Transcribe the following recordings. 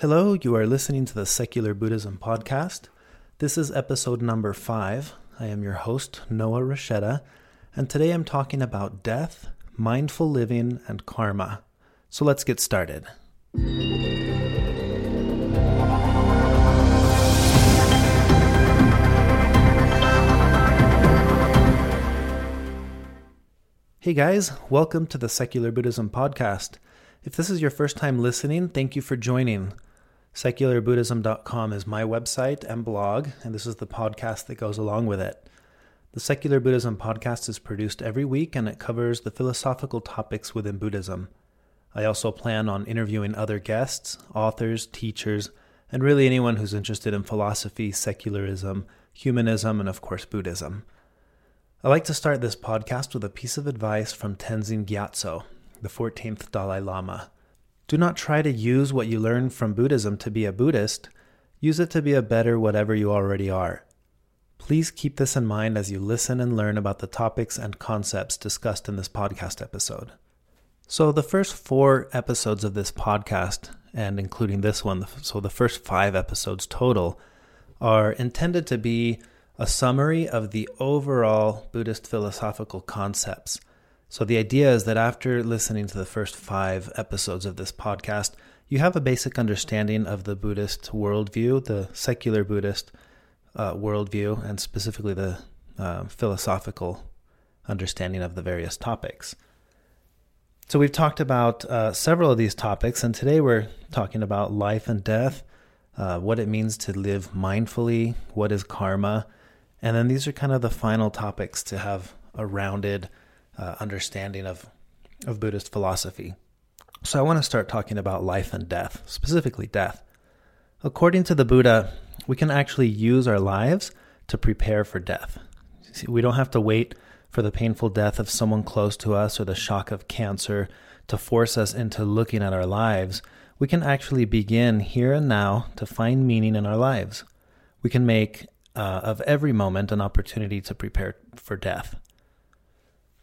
Hello, you are listening to the Secular Buddhism Podcast. This is episode number five. I am your host, Noah Rasheta, and today I'm talking about death, mindful living, and karma. So let's get started. Hey guys, welcome to the Secular Buddhism Podcast. If this is your first time listening, thank you for joining. SecularBuddhism.com is my website and blog, and this is the podcast that goes along with it. The Secular Buddhism podcast is produced every week and it covers the philosophical topics within Buddhism. I also plan on interviewing other guests, authors, teachers, and really anyone who's interested in philosophy, secularism, humanism, and of course, Buddhism. I like to start this podcast with a piece of advice from Tenzin Gyatso, the 14th Dalai Lama. Do not try to use what you learn from Buddhism to be a Buddhist. Use it to be a better whatever you already are. Please keep this in mind as you listen and learn about the topics and concepts discussed in this podcast episode. So, the first four episodes of this podcast, and including this one, so the first five episodes total, are intended to be a summary of the overall Buddhist philosophical concepts so the idea is that after listening to the first five episodes of this podcast, you have a basic understanding of the Buddhist worldview, the secular Buddhist uh, worldview, and specifically the uh, philosophical understanding of the various topics. So we've talked about uh, several of these topics, and today we're talking about life and death, uh, what it means to live mindfully, what is karma, and then these are kind of the final topics to have a rounded uh, understanding of, of Buddhist philosophy. So I want to start talking about life and death, specifically death. According to the Buddha, we can actually use our lives to prepare for death. See, we don't have to wait for the painful death of someone close to us or the shock of cancer to force us into looking at our lives. We can actually begin here and now to find meaning in our lives. We can make uh, of every moment an opportunity to prepare for death.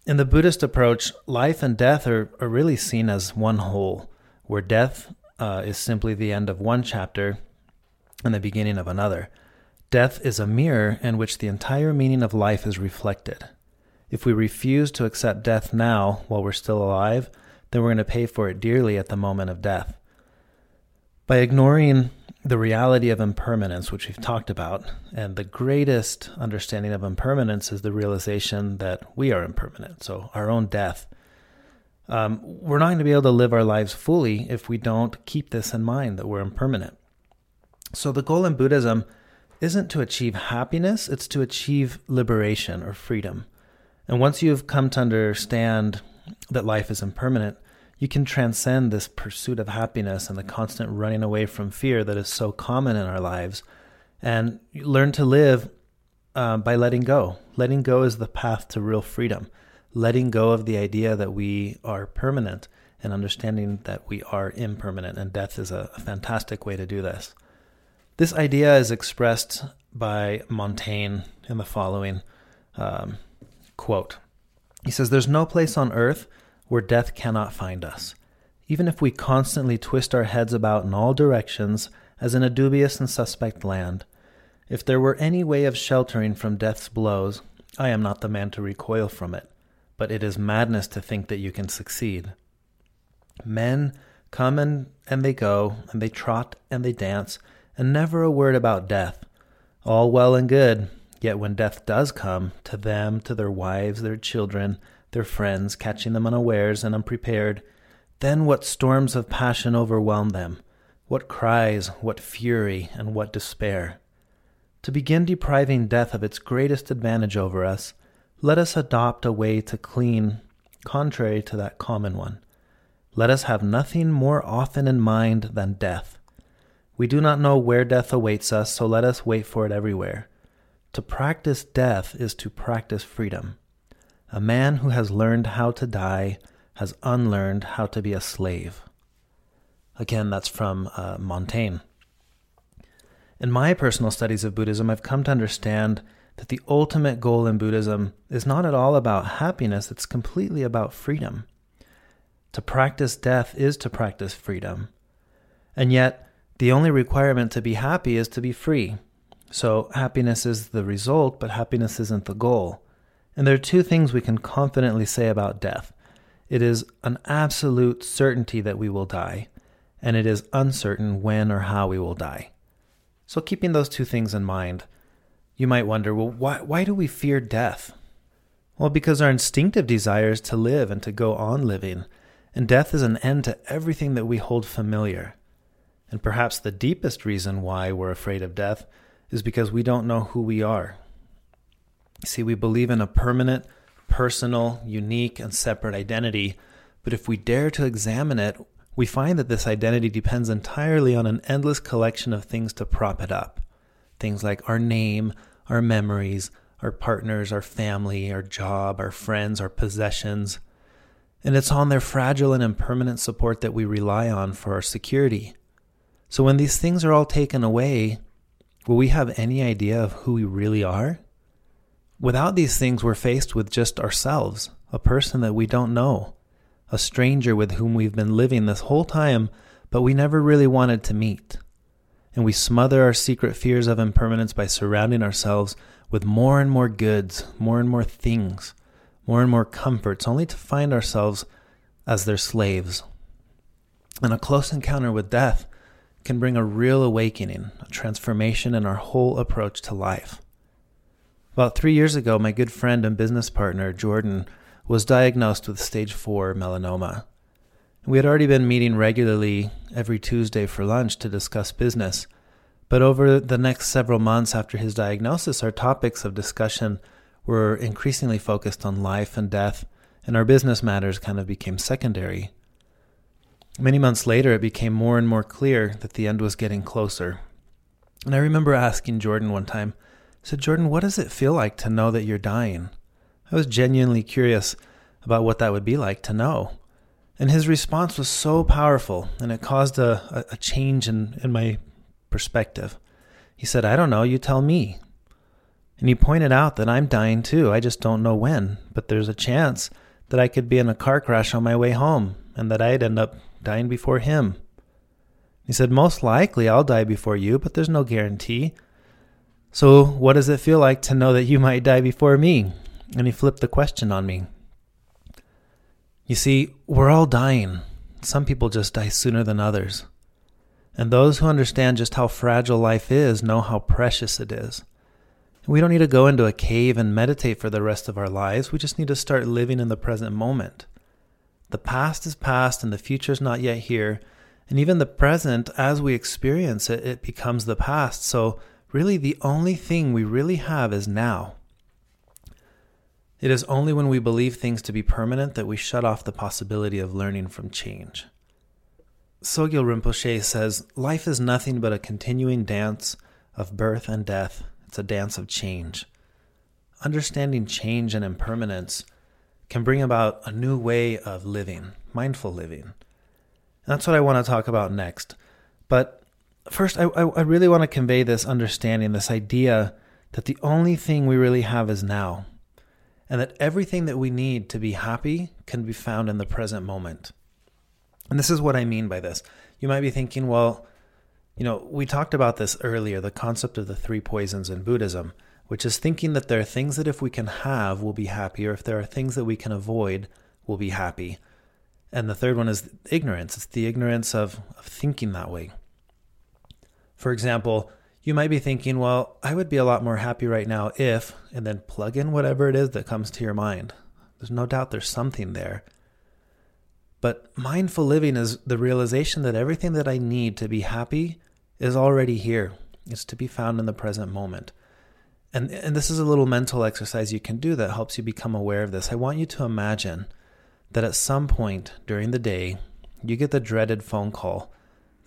In the Buddhist approach, life and death are, are really seen as one whole, where death uh, is simply the end of one chapter and the beginning of another. Death is a mirror in which the entire meaning of life is reflected. If we refuse to accept death now while we're still alive, then we're going to pay for it dearly at the moment of death. By ignoring the reality of impermanence, which we've talked about, and the greatest understanding of impermanence is the realization that we are impermanent. So, our own death. Um, we're not going to be able to live our lives fully if we don't keep this in mind that we're impermanent. So, the goal in Buddhism isn't to achieve happiness, it's to achieve liberation or freedom. And once you've come to understand that life is impermanent, you can transcend this pursuit of happiness and the constant running away from fear that is so common in our lives and learn to live uh, by letting go. Letting go is the path to real freedom. Letting go of the idea that we are permanent and understanding that we are impermanent, and death is a, fantastic way to do this. This idea is expressed by Montaigne in the following um, quote He says, There's no place on earth where death cannot find us. Even if we constantly twist our heads about in all directions, as in a dubious and suspect land, if there were any way of sheltering from death's blows, I am not the man to recoil from it, but it is madness to think that you can succeed. Men come and, and they go, and they trot and they dance, and never a word about death. All well and good, yet when death does come, to them, to their wives, their children, their friends, catching them unawares and unprepared. Then what storms of passion overwhelm them, what cries, what fury, and what despair. To begin depriving death of its greatest advantage over us, let us adopt a way to clean, contrary to that common one. Let us have nothing more often in mind than death. We do not know where death awaits us, so let us wait for it everywhere. To practice death is to practice freedom. A man who has learned how to die has unlearned how to be a slave. Again, that's from uh, Montaigne. In my personal studies of Buddhism, I've come to understand that the ultimate goal in Buddhism is not at all about happiness, it's completely about freedom. To practice death is to practice freedom. And yet, The only requirement to be happy is to be free. So happiness is the result, but happiness isn't the goal. And there are two things we can confidently say about death it is an absolute certainty that we will die, and it is uncertain when or how we will die. So, keeping those two things in mind, you might wonder well, why, why do we fear death? Well, because our instinctive desire is to live and to go on living, and death is an end to everything that we hold familiar. And perhaps the deepest reason why we're afraid of death is because we don't know who we are. See, we believe in a permanent, personal, unique, and separate identity, but if we dare to examine it, we find that this identity depends entirely on an endless collection of things to prop it up. Things like our name, our memories, our partners, our family, our job, our friends, our possessions. And it's on their fragile and impermanent support that we rely on for our security. So when these things are all taken away, will we have any idea of who we really are? Without these things, we're faced with just ourselves, a person that we don't know, a stranger with whom we've been living this whole time, but we never really wanted to meet. And we smother our secret fears of impermanence by surrounding ourselves with more and more goods, more and more things, more and more comforts, only to find ourselves as their slaves. And a close encounter with death can bring a real awakening, a transformation in our whole approach to life. About three years ago, my good friend and business partner, Jordan, was diagnosed with stage 4 melanoma. We had already been meeting regularly every Tuesday for lunch to discuss business, but over the next several months after his diagnosis, our topics of discussion were increasingly focused on life and death, and our business matters kind of became secondary. Many months later, it became more and more clear that the end was getting closer. And I remember asking Jordan one time, Said, Jordan, what does it feel like to know that you're dying? I was genuinely curious about what that would be like to know. And his response was so powerful, and it caused a, a change in, in my perspective. He said, I don't know, you tell me. And he pointed out that I'm dying too. I just don't know when, but there's a chance that I could be in a car crash on my way home and that I'd end up dying before him. He said, Most likely I'll die before you, but there's no guarantee. So, what does it feel like to know that you might die before me? and he flipped the question on me. You see, we're all dying. Some people just die sooner than others. And those who understand just how fragile life is know how precious it is. We don't need to go into a cave and meditate for the rest of our lives. We just need to start living in the present moment. The past is past and the future is not yet here. And even the present, as we experience it, it becomes the past. So, really, the only thing we really have is now. It is only when we believe things to be permanent that we shut off the possibility of learning from change. Sogyal Rinpoche says, Life is nothing but a continuing dance of birth and death. It's a dance of change. Understanding change and impermanence can bring about a new way of living, mindful living. And that's what I want to talk about next. But first, I, I really want to convey this understanding, this idea that the only thing we really have is now and that everything that we need to be happy can be found in the present moment. And this is what I mean by this. You might be thinking, well, you know, we talked about this earlier the concept of the three poisons in Buddhism, which is thinking that there are things that if we can have, we'll be happy, or if there are things that we can avoid, we'll be happy. And the third one is ignorance. It's the ignorance of, of thinking that way. For example, you might be thinking, well, I would be a lot more happy right now if, and then plug in whatever it is that comes to your mind. There's no doubt there's something there. But mindful living is the realization that everything that I need to be happy is already here. It's to be found in the present moment. And, and this is a little mental exercise you can do that helps you become aware of this. I want you to imagine that at some point during the day, you get the dreaded phone call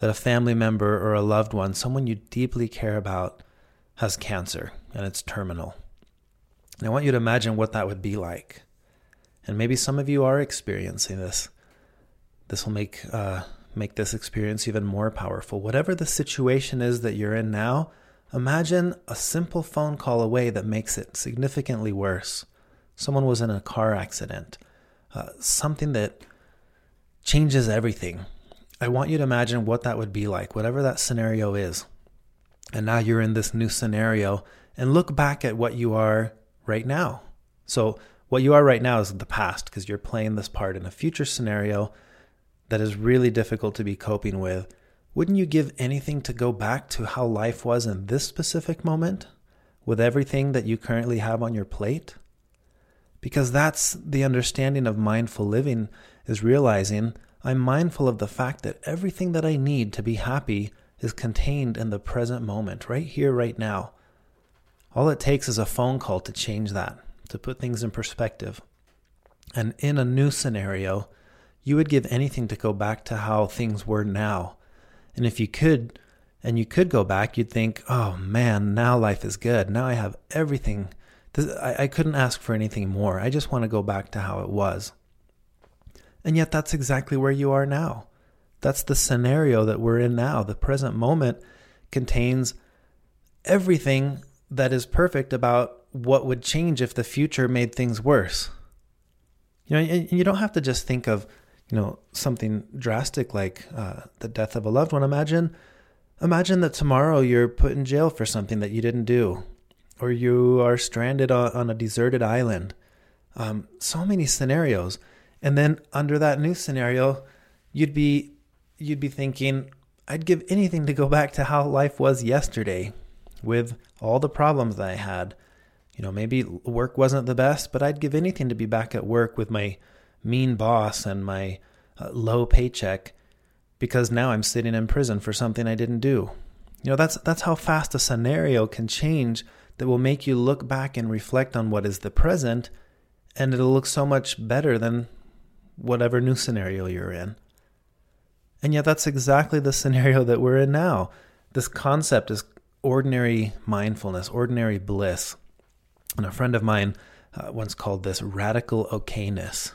that a family member or a loved one, someone you deeply care about, has cancer and it's terminal. And I want you to imagine what that would be like. And maybe some of you are experiencing this. This will make uh, make this experience even more powerful. Whatever the situation is that you're in now, imagine a simple phone call away that makes it significantly worse. Someone was in a car accident, uh, something that changes everything I want you to imagine what that would be like, whatever that scenario is. And now you're in this new scenario and look back at what you are right now. So, what you are right now is the past because you're playing this part in a future scenario that is really difficult to be coping with. Wouldn't you give anything to go back to how life was in this specific moment with everything that you currently have on your plate? Because that's the understanding of mindful living is realizing I'm mindful of the fact that everything that I need to be happy is contained in the present moment, right here, right now. All it takes is a phone call to change that, to put things in perspective. And in a new scenario, you would give anything to go back to how things were now. And if you could, and you could go back, you'd think, oh man, now life is good. Now I have everything. I, couldn't ask for anything more. I just want to go back to how it was. And yet, that's exactly where you are now. That's the scenario that we're in now. The present moment contains everything that is perfect about what would change if the future made things worse. You know, you don't have to just think of, you know, something drastic like uh, the death of a loved one. Imagine, imagine that tomorrow you're put in jail for something that you didn't do, or you are stranded on, on a deserted island. Um, so many scenarios, and then under that new scenario, you'd be you'd be thinking, I'd give anything to go back to how life was yesterday with all the problems that I had. You know, maybe work wasn't the best, but I'd give anything to be back at work with my mean boss and my uh, low paycheck because now I'm sitting in prison for something I didn't do. You know, that's that's how fast a scenario can change that will make you look back and reflect on what is the present and it'll look so much better than whatever new scenario you're in. And yet, that's exactly the scenario that we're in now. This concept is ordinary mindfulness, ordinary bliss. And a friend of mine uh, once called this radical okayness.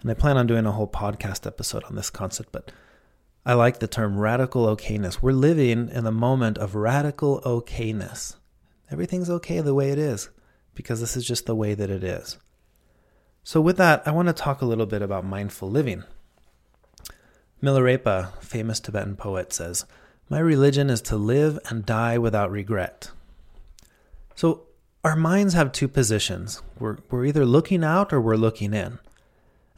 And I plan on doing a whole podcast episode on this concept, but I like the term radical okayness. We're living in the moment of radical okayness. Everything's okay the way it is because this is just the way that it is. So, with that, I want to talk a little bit about mindful living. Milarepa, famous Tibetan poet, says, My religion is to live and die without regret. So, our minds have two positions. We're, we're either looking out or we're looking in.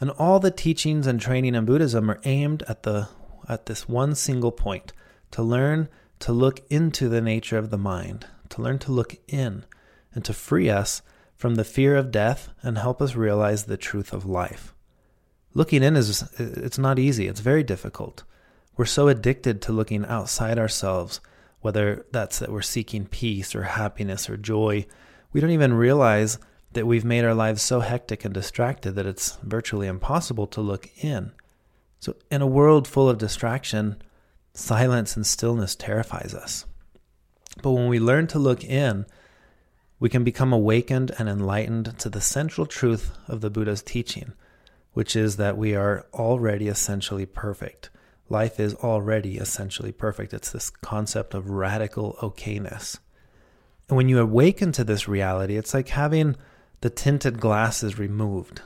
And all the teachings and training in Buddhism are aimed at, the, at this one single point to learn to look into the nature of the mind, to learn to look in, and to free us from the fear of death and help us realize the truth of life. Looking in is it's not easy, it's very difficult. We're so addicted to looking outside ourselves, whether that's that we're seeking peace or happiness or joy. We don't even realize that we've made our lives so hectic and distracted that it's virtually impossible to look in. So, in a world full of distraction, silence and stillness terrifies us. But when we learn to look in, we can become awakened and enlightened to the central truth of the Buddha's teaching which is that we are already essentially perfect. Life is already essentially perfect. It's this concept of radical okayness. And when you awaken to this reality, it's like having the tinted glasses removed.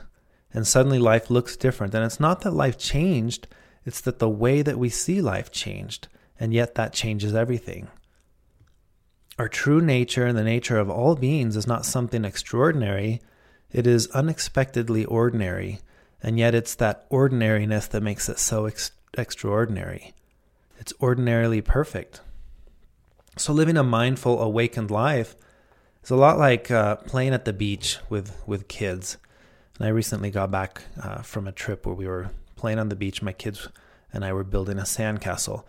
And suddenly life looks different. And it's not that life changed, it's that the way that we see life changed. And yet that changes everything. Our true nature and the nature of all beings is not something extraordinary, it is unexpectedly ordinary and yet it's that ordinariness that makes it so ex- extraordinary. It's ordinarily perfect. So living a mindful, awakened life is a lot like uh, playing at the beach with, with kids. And I recently got back uh, from a trip where we were playing on the beach. My kids and I were building a sandcastle.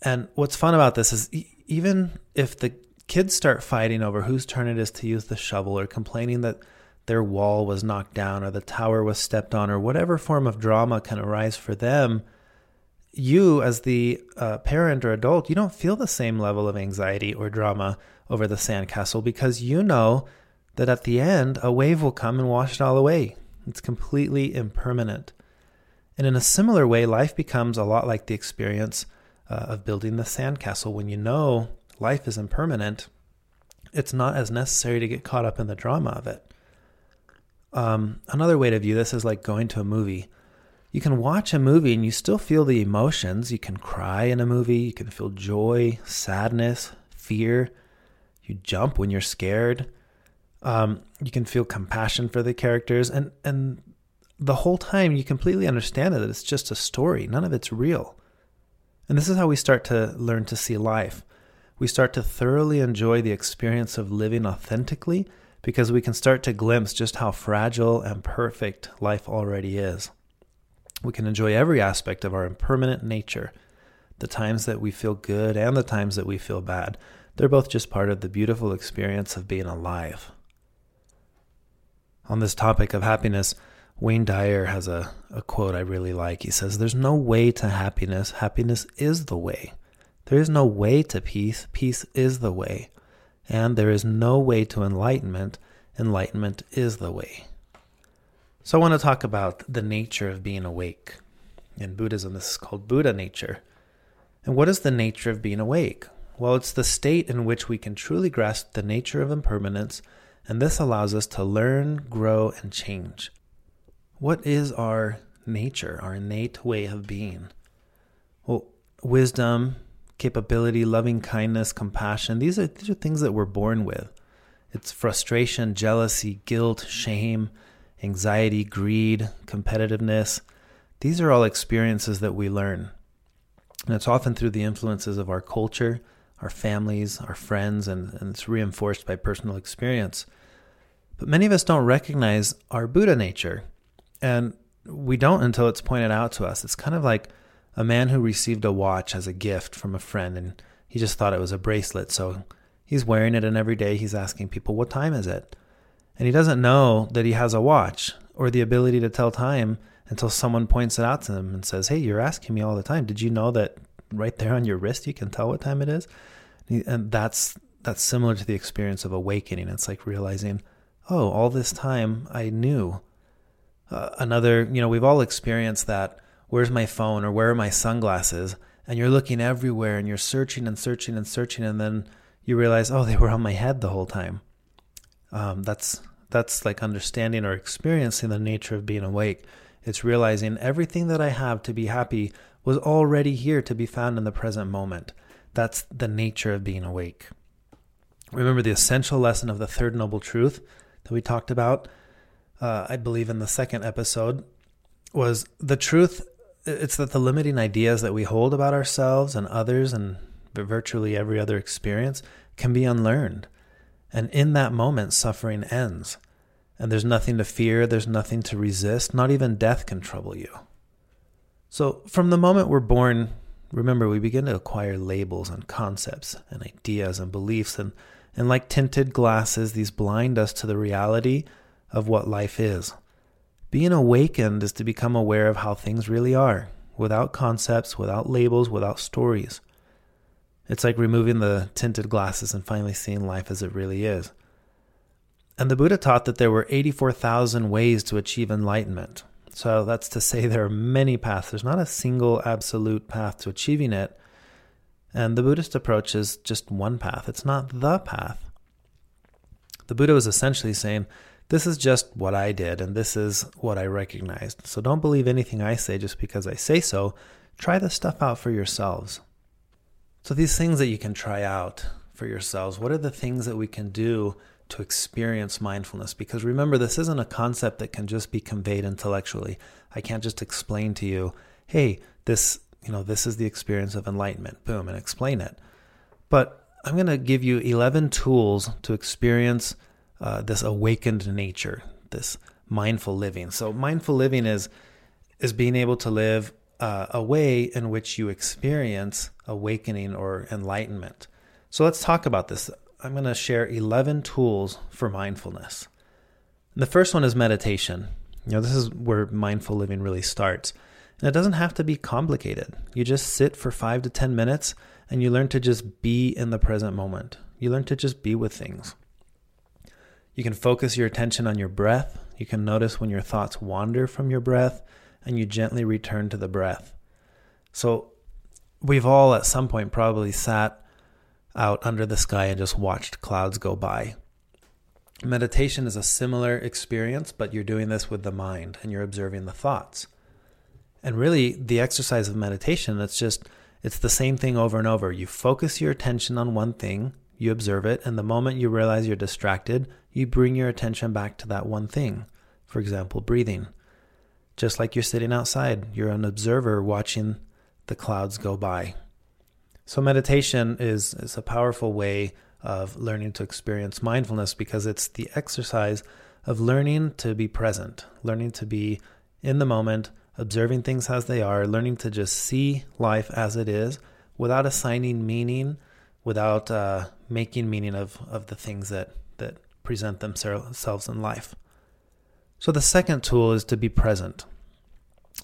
And what's fun about this is e- even if the kids start fighting over whose turn it is to use the shovel or complaining that their wall was knocked down or the tower was stepped on or whatever form of drama can arise for them, you, as the uh, parent or adult, you don't feel the same level of anxiety or drama over the sandcastle because you know that at the end, a wave will come and wash it all away. It's completely impermanent. And in a similar way, life becomes a lot like the experience uh, of building the sandcastle. When you know life is impermanent, it's not as necessary to get caught up in the drama of it. Um, another way to view this is like going to a movie. you can watch a movie and you still feel the emotions. You can cry in a movie, you can feel joy, sadness, fear. You jump when you're scared. Um, you can feel compassion for the characters, and and the whole time you completely understand that it's just a story. None of it's real. And this is how we start to learn to see life. We start to thoroughly enjoy the experience of living authentically because we can start to glimpse just how fragile and perfect life already is. We can enjoy every aspect of our impermanent nature the times that we feel good and the times that we feel bad. They're both just part of the beautiful experience of being alive. On this topic of happiness, Wayne Dyer has a, a quote I really like. He says, There's no way to happiness. Happiness is the way. There is no way to peace. Peace is the way. And there is no way to enlightenment. Enlightenment is the way. So I want to talk about the nature of being awake. In Buddhism, this is called Buddha nature. And what is the nature of being awake? Well, it's the state in which we can truly grasp the nature of impermanence, and this allows us to learn, grow, and change. What is our nature, our innate way of being? Well, wisdom, capability, loving kindness, compassion, these are, these are things that we're born with. It's frustration, jealousy, guilt, shame, anxiety, greed, competitiveness. These are all experiences that we learn. And it's often through the influences of our culture, our families, our friends, and, and it's reinforced by personal experience. But many of us don't recognize our Buddha nature. And we don't until it's pointed out to us. It's kind of like a man who received a watch as a gift from a friend and he just thought it was a bracelet. So he's wearing it, and every day he's asking people, What time is it? And he doesn't know that he has a watch or the ability to tell time until someone points it out to him and says, Hey, you're asking me all the time. Did you know that right there on your wrist you can tell what time it is? And that's that's similar to the experience of awakening. It's like realizing, oh, all this time I knew. Uh, another, you know, we've all experienced that. Where's my phone or where are my sunglasses? And you're looking everywhere and you're searching and searching and searching, and then you realize, oh, they were on my head the whole time. Um, that's that's like understanding or experiencing the nature of being awake. It's realizing everything that I have to be happy was already here to be found in the present moment. That's the nature of being awake. Remember the essential lesson of the third noble truth that we talked about, uh, I believe, in the second episode, was the truth. It's that the limiting ideas that we hold about ourselves and others and virtually every other experience can be unlearned. And in that moment, suffering ends. And there's nothing to fear, there's nothing to resist, not even death can trouble you. So, from the moment we're born, remember, we begin to acquire labels and concepts and ideas and beliefs. And, and like tinted glasses, these blind us to the reality of what life is. Being awakened is to become aware of how things really are, without concepts, without labels, without stories. It's like removing the tinted glasses and finally seeing life as it really is. And the Buddha taught that there were 84,000 ways to achieve enlightenment. So that's to say there are many paths. There's not a single absolute path to achieving it. And the Buddhist approach is just one path, it's not the path. The Buddha was essentially saying, This is just what I did, and this is what I recognized. So don't believe anything I say just because I say so. Try this stuff out for yourselves. So, these things that you can try out for yourselves, what are the things that we can do to experience mindfulness? Because remember, this isn't a concept that can just be conveyed intellectually. I can't just explain to you, hey, this, you know, this is the experience of enlightenment, boom, and explain it. But I'm going to give you 11 tools to experience uh, this awakened nature, this mindful living. So, mindful living is is being able to live uh, a way in which you experience awakening or enlightenment. So let's talk about this. I'm going to share 11 tools for mindfulness. The first one is meditation. You know, this is where mindful living really starts. And it doesn't have to be complicated. You just sit for 5 to 10 minutes and you learn to just be in the present moment. You learn to just be with things. You can focus your attention on your breath. You can notice when your thoughts wander from your breath and you gently return to the breath. So, we've all at some point probably sat out under the sky and just watched clouds go by. Meditation is a similar experience, but you're doing this with the mind and you're observing the thoughts. And really, the exercise of meditation, it's just, it's the same thing over and over. You focus your attention on one thing, you observe it, and the moment you realize you're distracted, you bring your attention back to that one thing. For example, breathing. Just like you're sitting outside, you're an observer watching the clouds go by. So, meditation is, is a powerful way of learning to experience mindfulness because it's the exercise of learning to be present, learning to be in the moment, observing things as they are, learning to just see life as it is without assigning meaning, without uh, making meaning of, of the things that, that present themselves in life. So, the second tool is to be present.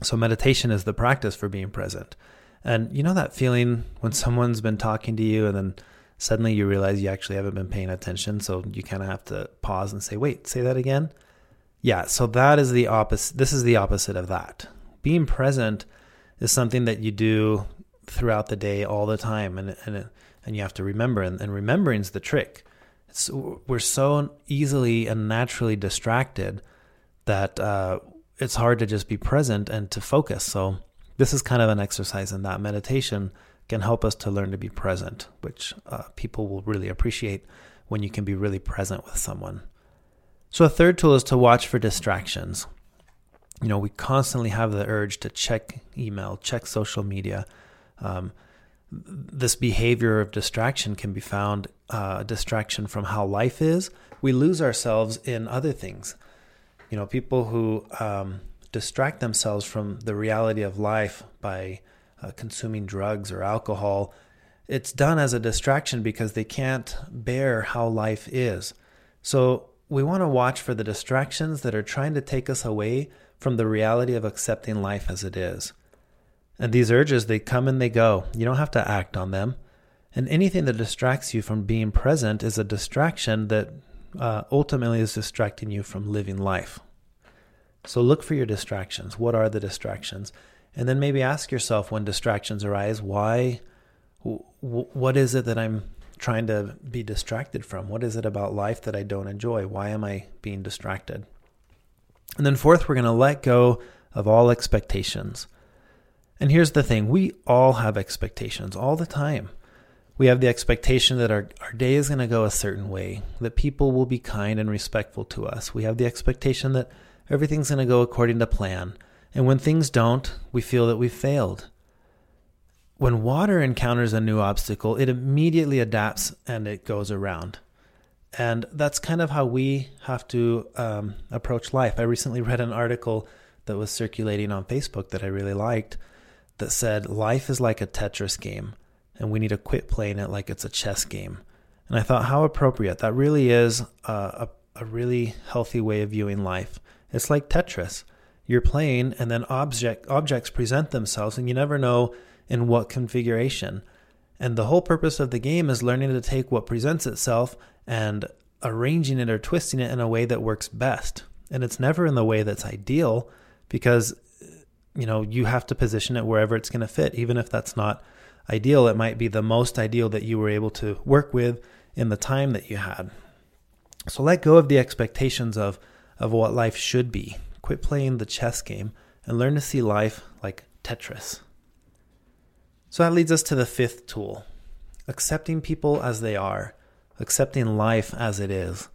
So, meditation is the practice for being present. And you know that feeling when someone's been talking to you and then suddenly you realize you actually haven't been paying attention. So you kind of have to pause and say, wait, say that again. Yeah. So that is the opposite. This is the opposite of that. Being present is something that you do throughout the day all the time. And, and, and you have to remember, and, and remembering is the trick. It's, we're so easily and naturally distracted that uh, it's hard to just be present and to focus. So this is kind of an exercise in that meditation can help us to learn to be present, which uh, people will really appreciate when you can be really present with someone. So, a third tool is to watch for distractions. You know, we constantly have the urge to check email, check social media. Um, this behavior of distraction can be found uh, distraction from how life is. We lose ourselves in other things. You know, people who um, distract themselves from the reality of life by uh, consuming drugs or alcohol, it's done as a distraction because they can't bear how life is. So we want to watch for the distractions that are trying to take us away from the reality of accepting life as it is. And these urges, they come and they go. You don't have to act on them. And anything that distracts you from being present is a distraction that uh, ultimately is distracting you from living life. So look for your distractions. What are the distractions? And then maybe ask yourself when distractions arise, why, what is it that I'm trying to be distracted from? What is it about life that I don't enjoy? Why am I being distracted? And then, fourth, we're going to let go of all expectations. And here's the thing we all have expectations all the time. We have the expectation that our, our day is going to go a certain way, that people will be kind and respectful to us. We have the expectation that everything's going to go according to plan. And when things don't, we feel that we've failed. When water encounters a new obstacle, it immediately adapts and it goes around. And that's kind of how we have to um, approach life. I recently read an article that was circulating on Facebook that I really liked that said, Life is like a Tetris game, and we need to quit playing it like it's a chess game. And I thought, how appropriate. That really is a, a, a really healthy way of viewing life. It's like Tetris. You're playing, and then object objects present themselves, and you never know in what configuration. And the whole purpose of the game is learning to take what presents itself and arranging it or twisting it in a way that works best. And it's never in the way that's ideal because you know, you have to position it wherever it's going to fit even if that's not ideal. It might be the most ideal that you were able to work with in the time that you had. So let go of the expectations of of what life should be. Quit playing the chess game and learn to see life like Tetris. So that leads us to the fifth tool accepting people as they are, accepting life as it is.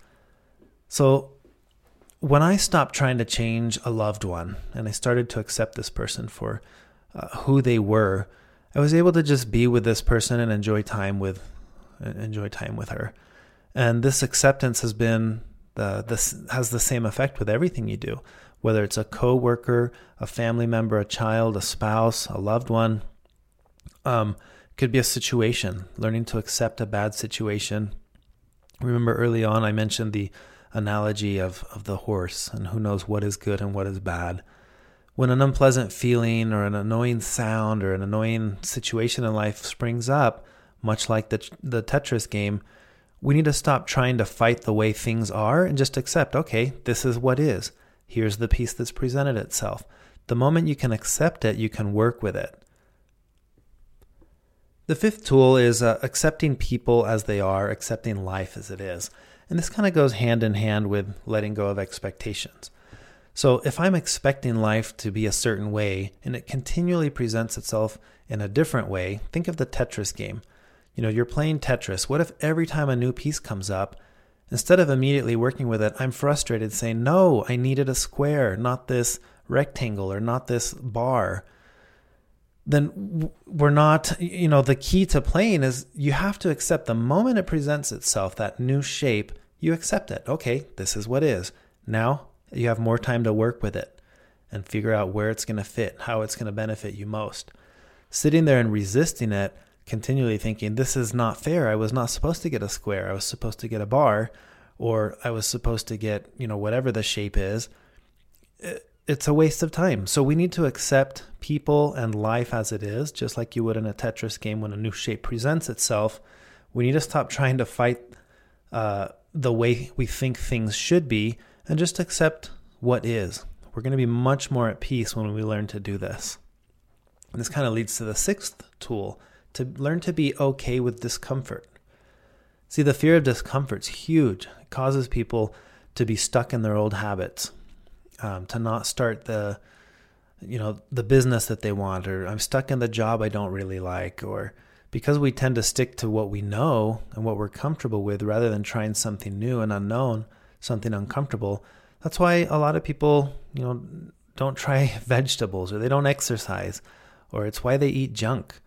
So, when I stopped trying to change a loved one and I started to accept this person for uh, who they were, I was able to just be with this person and enjoy time with enjoy time with her. And this acceptance has been the this has the same effect with everything you do, whether it's a coworker, a family member, a child, a spouse, a loved one. Um, could be a situation. Learning to accept a bad situation. Remember early on, I mentioned the analogy of of the horse, and who knows what is good and what is bad. When an unpleasant feeling or an annoying sound or an annoying situation in life springs up, much like the the Tetris game, we need to stop trying to fight the way things are and just accept, okay, this is what is. Here's the piece that's presented itself. The moment you can accept it, you can work with it. The fifth tool is uh, accepting people as they are, accepting life as it is. And this kind of goes hand in hand with letting go of expectations. So if I'm expecting life to be a certain way and it continually presents itself in a different way, think of the Tetris game. You know, you're playing Tetris. What if every time a new piece comes up, instead of immediately working with it, I'm frustrated saying, no, I needed a square, not this rectangle or not this bar then we're not, you know, the key to playing is you have to accept the moment it presents itself, that new shape, you accept it. Okay, this is what is. Now you have more time to work with it and figure out where it's going to fit, how it's going to benefit you most. Sitting there and resisting it, continually thinking, this is not fair. I was not supposed to get a square. I was supposed to get a bar, or I was supposed to get, you know, whatever the shape is. It's a waste of time. So we need to accept people and life as it is, just like you would in a Tetris game when a new shape presents itself. We need to stop trying to fight uh, the way we think things should be and just accept what is. We're going to be much more at peace when we learn to do this. And this kind of leads to the sixth tool to learn to be okay with discomfort. See, the fear of discomfort is huge. It causes people to be stuck in their old habits, um, to not start the, you know, the business that they want, or I'm stuck in the job I don't really like, or because we tend to stick to what we know and what we're comfortable with rather than trying something new and unknown, something uncomfortable. That's why a lot of people, you know, don't try vegetables or they don't exercise, or it's why they eat junk.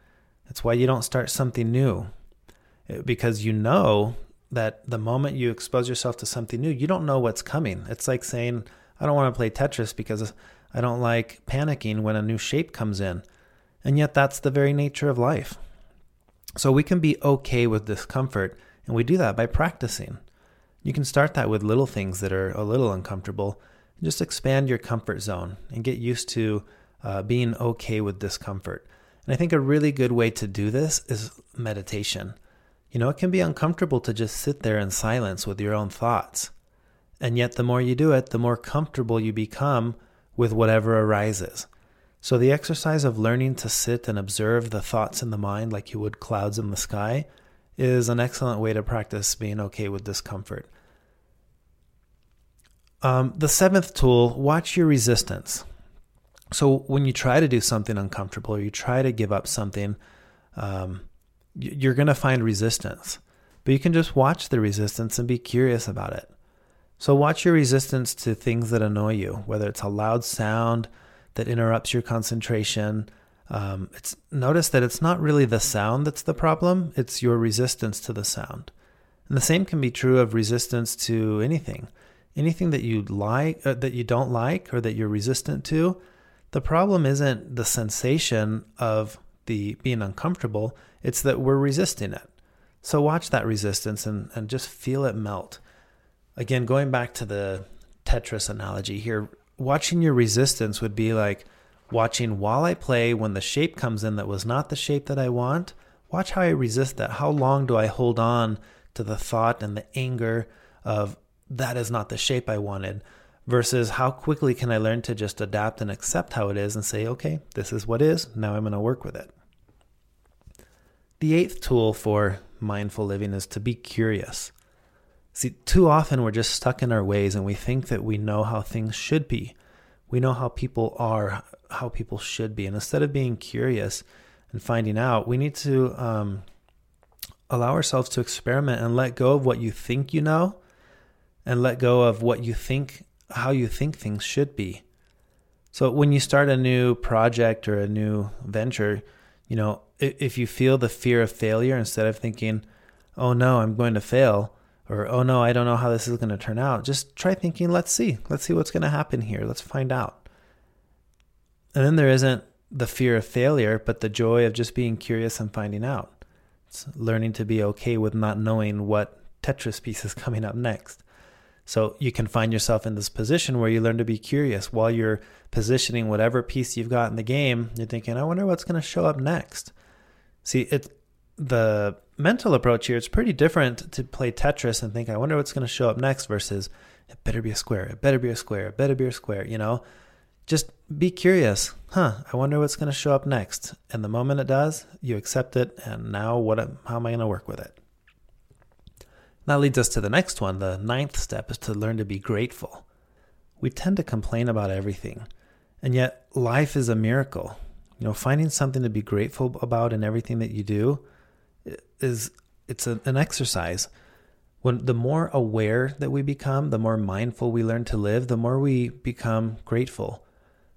that's why you don't start something new. Because you know that the moment you expose yourself to something new, you don't know what's coming. It's like saying, I don't want to play Tetris because I don't like panicking when a new shape comes in. And yet, that's the very nature of life. So, we can be okay with discomfort, and we do that by practicing. You can start that with little things that are a little uncomfortable. and Just expand your comfort zone and get used to uh, being okay with discomfort. And I think a really good way to do this is meditation. You know, it can be uncomfortable to just sit there in silence with your own thoughts. And yet, the more you do it, the more comfortable you become with whatever arises. So, the exercise of learning to sit and observe the thoughts in the mind like you would clouds in the sky is an excellent way to practice being okay with discomfort. Um, the seventh tool watch your resistance. So, when you try to do something uncomfortable or you try to give up something, um, you're going to find resistance. But you can just watch the resistance and be curious about it. So, watch your resistance to things that annoy you, whether it's a loud sound that interrupts your concentration. Um, it's notice that it's not really the sound that's the problem; it's your resistance to the sound. And the same can be true of resistance to anything, anything that you like, uh, that you don't like, or that you're resistant to. The problem isn't the sensation of the being uncomfortable; it's that we're resisting it. So watch that resistance and, and just feel it melt. Again, going back to the Tetris analogy here, watching your resistance would be like watching while I play when the shape comes in that was not the shape that I want. Watch how I resist that. How long do I hold on to the thought and the anger of that is not the shape I wanted? Versus how quickly can I learn to just adapt and accept how it is and say, okay, this is what is. Now I'm going to work with it. The eighth tool for mindful living is to be curious. See, too often we're just stuck in our ways and we think that we know how things should be. We know how people are, how people should be. And instead of being curious and finding out, we need to um, allow ourselves to experiment and let go of what you think you know and let go of what you think, how you think things should be. So when you start a new project or a new venture, you know, if you feel the fear of failure instead of thinking, oh no, I'm going to fail, or oh no, I don't know how this is going to turn out, just try thinking, let's see, let's see what's going to happen here, let's find out. And then there isn't the fear of failure, but the joy of just being curious and finding out. It's learning to be okay with not knowing what Tetris piece is coming up next. So you can find yourself in this position where you learn to be curious while you're positioning whatever piece you've got in the game. You're thinking, I wonder what's going to show up next. See, it the mental approach here. It's pretty different to play Tetris and think, I wonder what's going to show up next versus it better be a square. It better be a square. It better be a square. You know, just be curious. Huh? I wonder what's going to show up next. And the moment it does, you accept it. And now, what? How am I going to work with it? That leads us to the next one. The ninth step is to learn to be grateful. we tend to complain about everything. And yet, life is a miracle. You know, finding something to be grateful about in everything that you do is it's a, an exercise. When the more aware that we become, the more mindful we learn to live, the more we become grateful.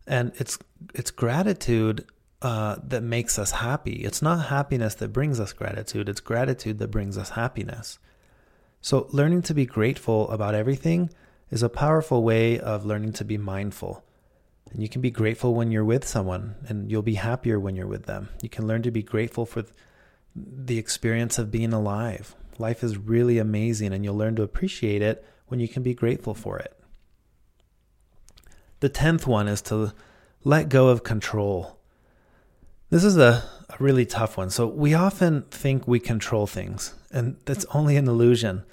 And it's it's gratitude uh, that makes us happy. It's not happiness that brings us gratitude. It's gratitude that brings us happiness. So, learning to be grateful about everything is a powerful way of learning to be mindful. And you can be grateful when you're with someone, and you'll be happier when you're with them. You can learn to be grateful for the experience of being alive. Life is really amazing, and you'll learn to appreciate it when you can be grateful for it. The tenth one is to let go of control. This is a, a really tough one. So, we often think we control things, and that's mm-hmm. only an illusion.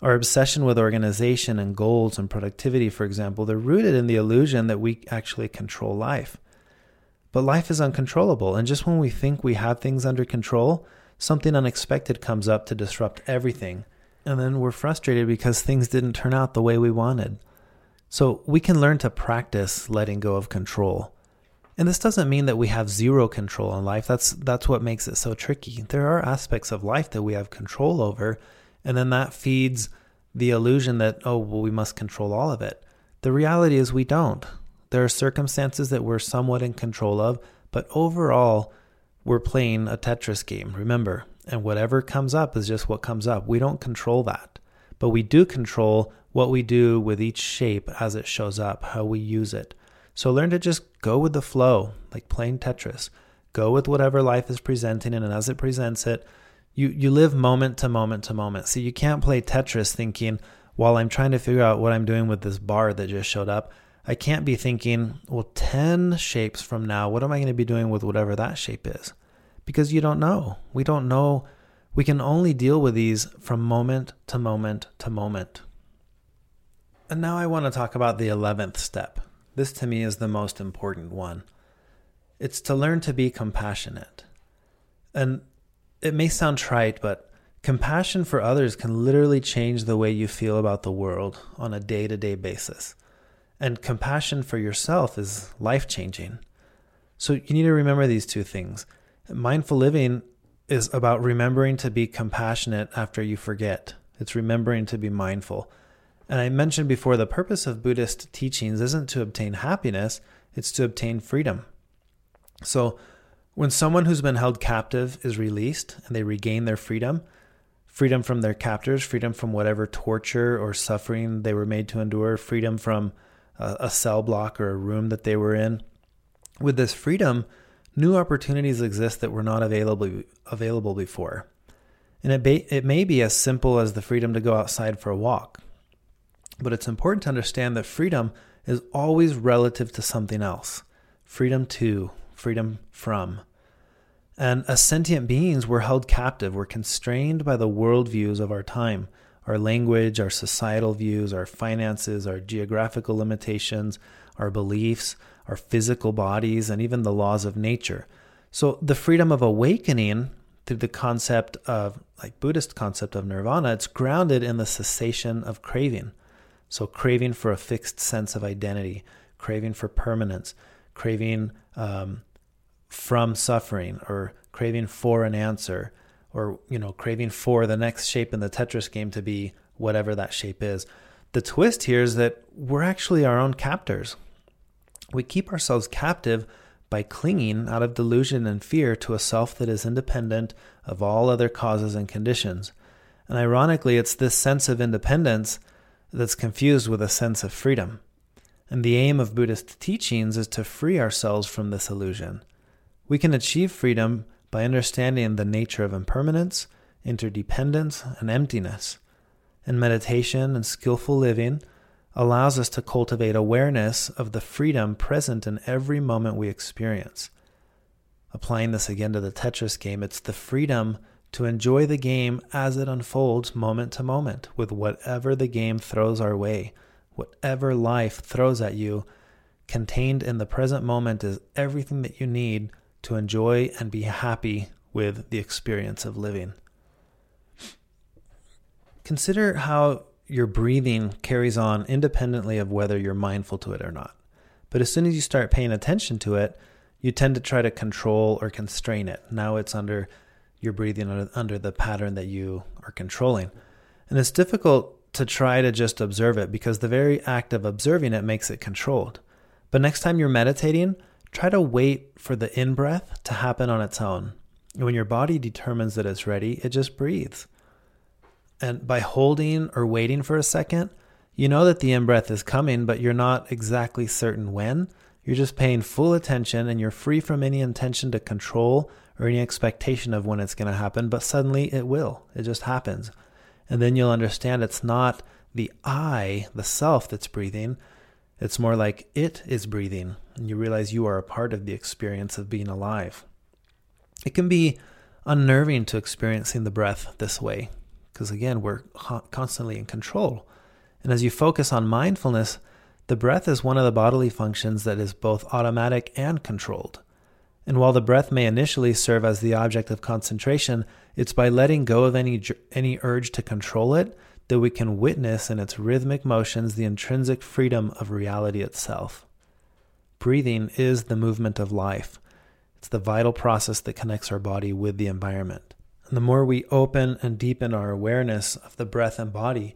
Our obsession with organization and goals and productivity, for example, they're rooted in the illusion that we actually control life. But life is uncontrollable, and just when we think we have things under control, something unexpected comes up to disrupt everything. And then we're frustrated because things didn't turn out the way we wanted. So we can learn to practice letting go of control. And this doesn't mean that we have zero control in life. That's that's what makes it so tricky. There are aspects of life that we have control over, and then that feeds the illusion that oh, well we must control all of it. The reality is we don't. There are circumstances that we're somewhat in control of, but overall we're playing a Tetris game, remember. And whatever comes up is just what comes up. We don't control that. But we do control what we do with each shape as it shows up, how we use it. So learn to just go with the flow, like playing Tetris. Go with whatever life is presenting, and as it presents it, you, you live moment to moment to moment. So you can't play Tetris thinking, while I'm trying to figure out what I'm doing with this bar that just showed up, I can't be thinking, well, 10 shapes from now, what am I going to be doing with whatever that shape is? Because you don't know. We don't know. We can only deal with these from moment to moment to moment. And now I want to talk about the 11th step. This to me is the most important one. It's to learn to be compassionate. And it may sound trite, but compassion for others can literally change the way you feel about the world on a day to day basis. And compassion for yourself is life changing. So you need to remember these two things. Mindful living is about remembering to be compassionate after you forget, it's remembering to be mindful. And I mentioned before the purpose of Buddhist teachings isn't to obtain happiness, it's to obtain freedom. So, when someone who's been held captive is released and they regain their freedom, freedom from their captors, freedom from whatever torture or suffering they were made to endure, freedom from a, a cell block or a room that they were in, with this freedom, new opportunities exist that were not available available before. And it, ba- it may be as simple as the freedom to go outside for a walk, but it's important to understand that freedom is always relative to something else freedom to, freedom from. And as sentient beings, we're held captive. We're constrained by the worldviews of our time our language, our societal views, our finances, our geographical limitations, our beliefs, our physical bodies, and even the laws of nature. So the freedom of awakening through the concept of like Buddhist concept of nirvana, it's grounded in the cessation of craving. So, craving for a fixed sense of identity, craving for permanence, craving um, from suffering, or craving for an answer, or you know, craving for the next shape in the Tetris game to be whatever that shape is. The twist here is that we're actually our own captors. We keep ourselves captive by clinging out of delusion and fear to a self that is independent of all other causes and conditions. And ironically, it's this sense of independence that's confused with a sense of freedom. And the aim of Buddhist teachings is to free ourselves from this illusion. We can achieve freedom by understanding the nature of impermanence, interdependence, and emptiness. And meditation and skillful living allows us to cultivate awareness of the freedom present in every moment we experience. Applying this again to the Tetris game, it's the freedom to enjoy the game as it unfolds moment to moment with whatever the game throws our way. Whatever life throws at you, contained in the present moment is everything that you need to enjoy and be happy with the experience of living. Consider how your breathing carries on independently of whether you're mindful to it or not. But as soon as you start paying attention to it, you tend to try to control or constrain it. Now it's under you're breathing under the pattern that you are controlling. And it's difficult to try to just observe it because the very act of observing it makes it controlled. But next time you're meditating, try to wait for the in breath to happen on its own. When your body determines that it's ready, it just breathes. And by holding or waiting for a second, you know that the in breath is coming, but you're not exactly certain when. You're just paying full attention and you're free from any intention to control or any expectation of when it's going to happen, but suddenly it will. It just happens. And then you'll understand it's not the I, the self, that's breathing. It's more like it is breathing. And you realize you are a part of the experience of being alive. It can be unnerving to experiencing the breath this way, because again, we're constantly in control. And as you focus on mindfulness, the breath is one of the bodily functions that is both automatic and controlled. And while the breath may initially serve as the object of concentration, it's by letting go of any, any urge to control it that we can witness in its rhythmic motions the intrinsic freedom of reality itself. Breathing is the movement of life. It's the vital process that connects our body with the environment. And the more we open and deepen our awareness of the breath and body,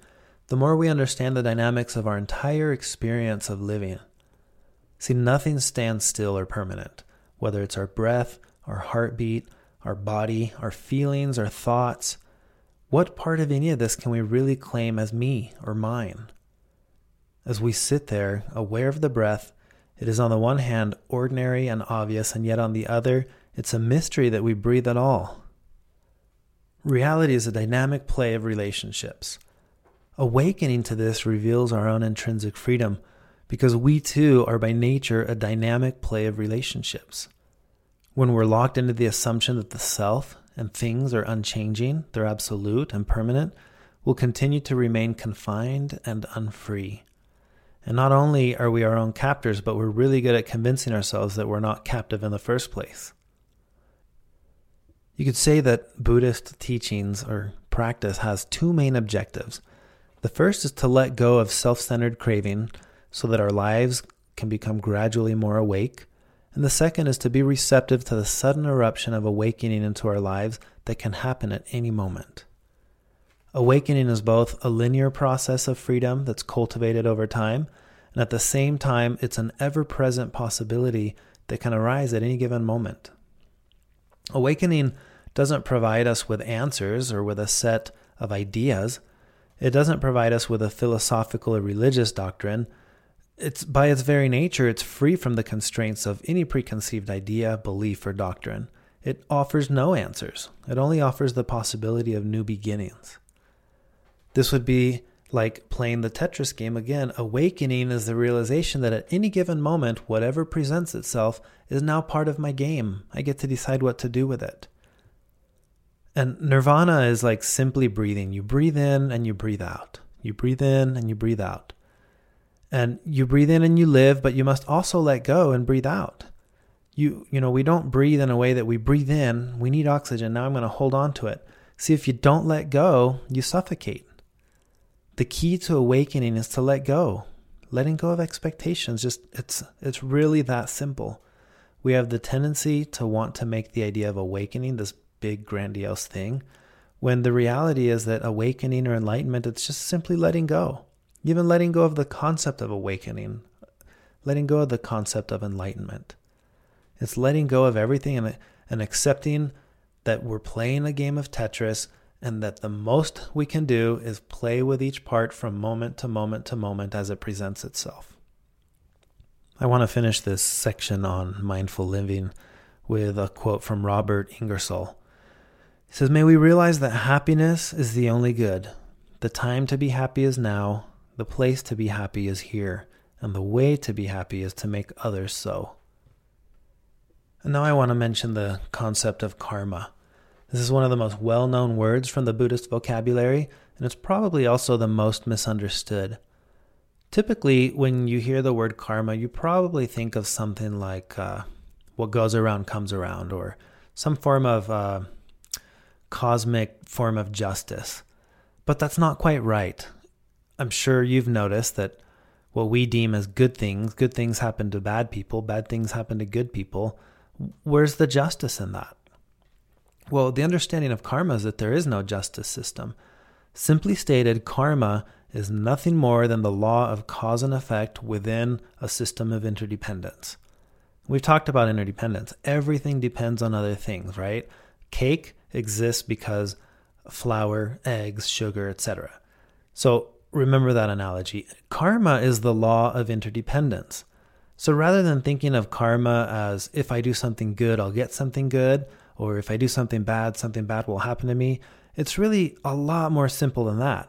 the more we understand the dynamics of our entire experience of living. See, nothing stands still or permanent whether it's our breath, our heartbeat, our body, our feelings, our thoughts. What part of any of this can we really claim as me or mine? As we sit there, aware of the breath, it is on the one hand ordinary and obvious, and yet on the other, it's a mystery that we breathe at all. Reality is a dynamic play of relationships. Awakening to this reveals our own intrinsic freedom because we too are by nature a dynamic play of relationships. When we're locked into the assumption that the self and things are unchanging, they're absolute and permanent, we'll continue to remain confined and unfree. And not only are we our own captors, but we're really good at convincing ourselves that we're not captive in the first place. You could say that Buddhist teachings or practice has two main objectives. The first is to let go of self centered craving so that our lives can become gradually more awake. And the second is to be receptive to the sudden eruption of awakening into our lives that can happen at any moment. Awakening is both a linear process of freedom that's cultivated over time, and at the same time, it's an ever present possibility that can arise at any given moment. Awakening doesn't provide us with answers or with a set of ideas. It doesn't provide us with a philosophical or religious doctrine it's by its very nature, it's free from the constraints of any preconceived idea, belief, or doctrine. It offers no answers. It only offers the possibility of new beginnings. This would be like playing the Tetris game again. Awakening is the realization that at any given moment, whatever presents itself is now part of my game. I get to decide what to do with it. And nirvana is like simply breathing. You breathe in and you breathe out. You breathe in and you breathe out. And you breathe in and you live, but you must also let go and breathe out. You you know, we don't breathe in a way that we breathe in. We need oxygen. Now I'm going to hold on to it. See if you don't let go, you suffocate. The key to awakening is to let go. Letting go of expectations just it's it's really that simple. We have the tendency to want to make the idea of awakening this big grandiose thing when the reality is that awakening or enlightenment it's just simply letting go even letting go of the concept of awakening, letting go of the concept of enlightenment. It's letting go of everything and, and accepting that we're playing a game of Tetris and that the most we can do is play with each part from moment to moment to moment as it presents itself. I want to finish this section on mindful living with a quote from Robert Ingersoll. He says, May we realize that happiness is the only good. The time to be happy is now, the place to be happy is here, and the way to be happy is to make others so. And now I want to mention the concept of karma. This is one of the most well known words from the Buddhist vocabulary, and it's probably also the most misunderstood. Typically, when you hear the word karma, you probably think of something like uh, what goes around comes around, or some form of uh, cosmic form of justice. But that's not quite right I'm sure you've noticed that what we deem as good things, good things happen to bad people, bad things happen to good people. Where's the justice in that? Well, the understanding of karma is that there is no justice system. Simply stated, karma is nothing more than the law of cause and effect within a system of interdependence. We've talked about interdependence. Everything depends on other things, right? Cake exists because flour, eggs, sugar, etc. So remember that analogy. Karma is the law of interdependence. So rather than thinking of karma as if I do something good, I'll get something good, or if I do something bad, something bad will happen to me, it's really a lot more simple than that.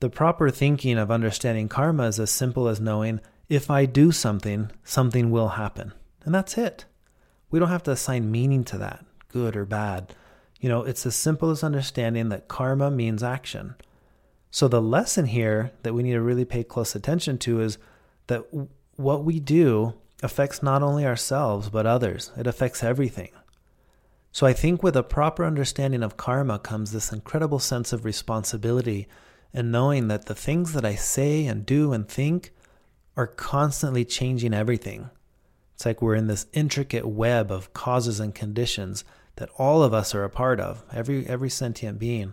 The proper thinking of understanding karma is as simple as knowing if I do something, something will happen. And that's it. We don't have to assign meaning to that, good or bad. You know, it's as simple as understanding that karma means action. So the lesson here that we need to really pay close attention to is that what we do affects not only ourselves, but others. It affects everything. So I think with a proper understanding of karma comes this incredible sense of responsibility and knowing that the things that I say and do and think are constantly changing everything. It's like we're in this intricate web of causes and conditions that all of us are a part of, every every sentient being.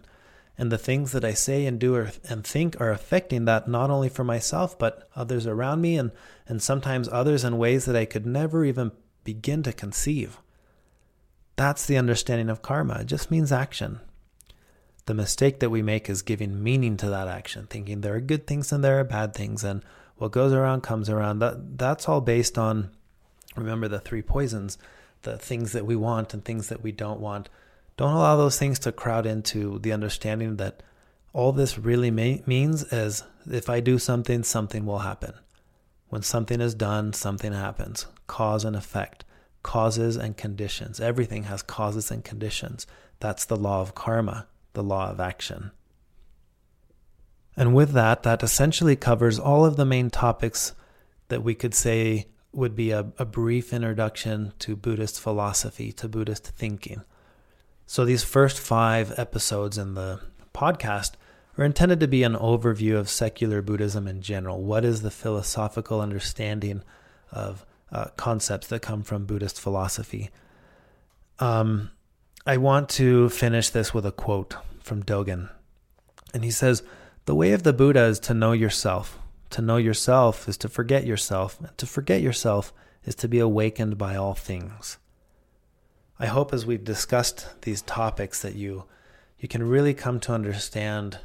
And the things that I say and do and think are affecting that not only for myself, but others around me and, and sometimes others in ways that I could never even begin to conceive. That's the understanding of karma. It just means action. The mistake that we make is giving meaning to that action, thinking there are good things and there are bad things, and what goes around comes around. That that's all based on remember the three poisons, the things that we want and things that we don't want. Don't allow those things to crowd into the understanding that all this really may, means is if I do something, something will happen. When something is done, something happens. Cause and effect, causes and conditions. Everything has causes and conditions. That's the law of karma the law of action. And with that, that essentially covers all of the main topics that we could say would be a, a, brief introduction to Buddhist philosophy, to Buddhist thinking. So these first five episodes in the podcast are intended to be an overview of secular Buddhism in general. What is the philosophical understanding of uh, concepts that come from Buddhist philosophy? Um, I want to finish this with a quote from Dogen. And he says, The way of the Buddha is to know yourself. To know yourself is to forget yourself. And to forget yourself is to be awakened by all things. I hope as we've discussed these topics that you you can really come to understand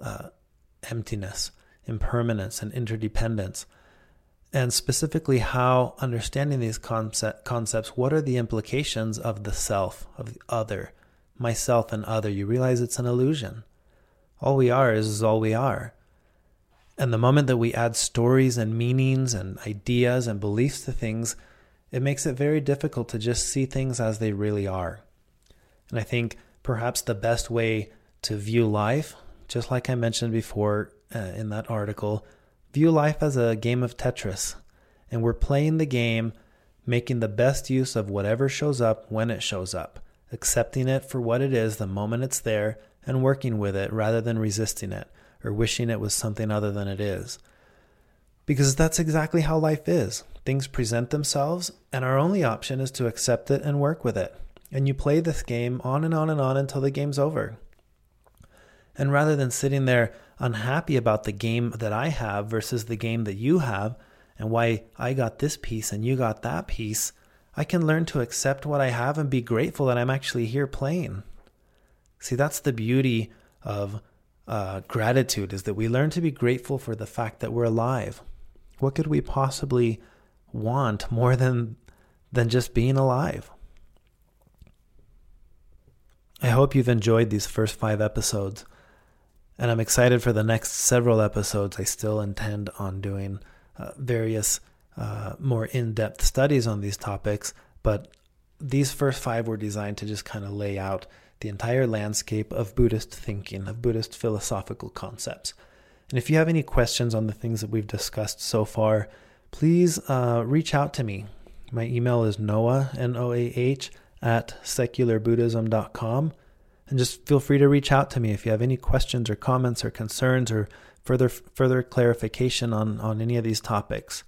uh, emptiness, impermanence, and interdependence and specifically how understanding these concept, concepts, what are the implications of the self, of the other, myself and other? You realize it's an illusion. All we are is, is all we are. And the moment that we add stories and meanings and ideas and beliefs to things, it makes it very difficult to just see things as they really are. And I think perhaps the best way to view life, just like I mentioned before uh, in that article, View life as a game of Tetris, and we're playing the game, making the best use of whatever shows up when it shows up, accepting it for what it is the moment it's there, and working with it rather than resisting it or wishing it was something other than it is. Because that's exactly how life is. Things present themselves, and our only option is to accept it and work with it. And you play this game on and on and on until the game's over. And rather than sitting there unhappy about the game that I have versus the game that you have and why I got this piece and you got that piece, I can learn to accept what I have and be grateful that I'm actually here playing. See, that's the beauty of uh, gratitude is that we learn to be grateful for the fact that we're alive. What could we possibly want more than than just being alive? I hope you've enjoyed these first five episodes. And I'm excited for the next several episodes. I still intend on doing uh, various uh, more in depth studies on these topics, but these first five were designed to just kind of lay out the entire landscape of Buddhist thinking, of Buddhist philosophical concepts. And if you have any questions on the things that we've discussed so far, please uh, reach out to me. My email is noah, N O A H, at secularbuddhism.com. And just feel free to reach out to me if you have any questions or comments or concerns or further further clarification on, on any of these topics.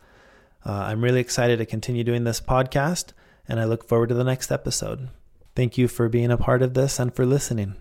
Uh, I'm really excited to continue doing this podcast, and I look forward to the next episode. Thank you for being a part of this and for listening.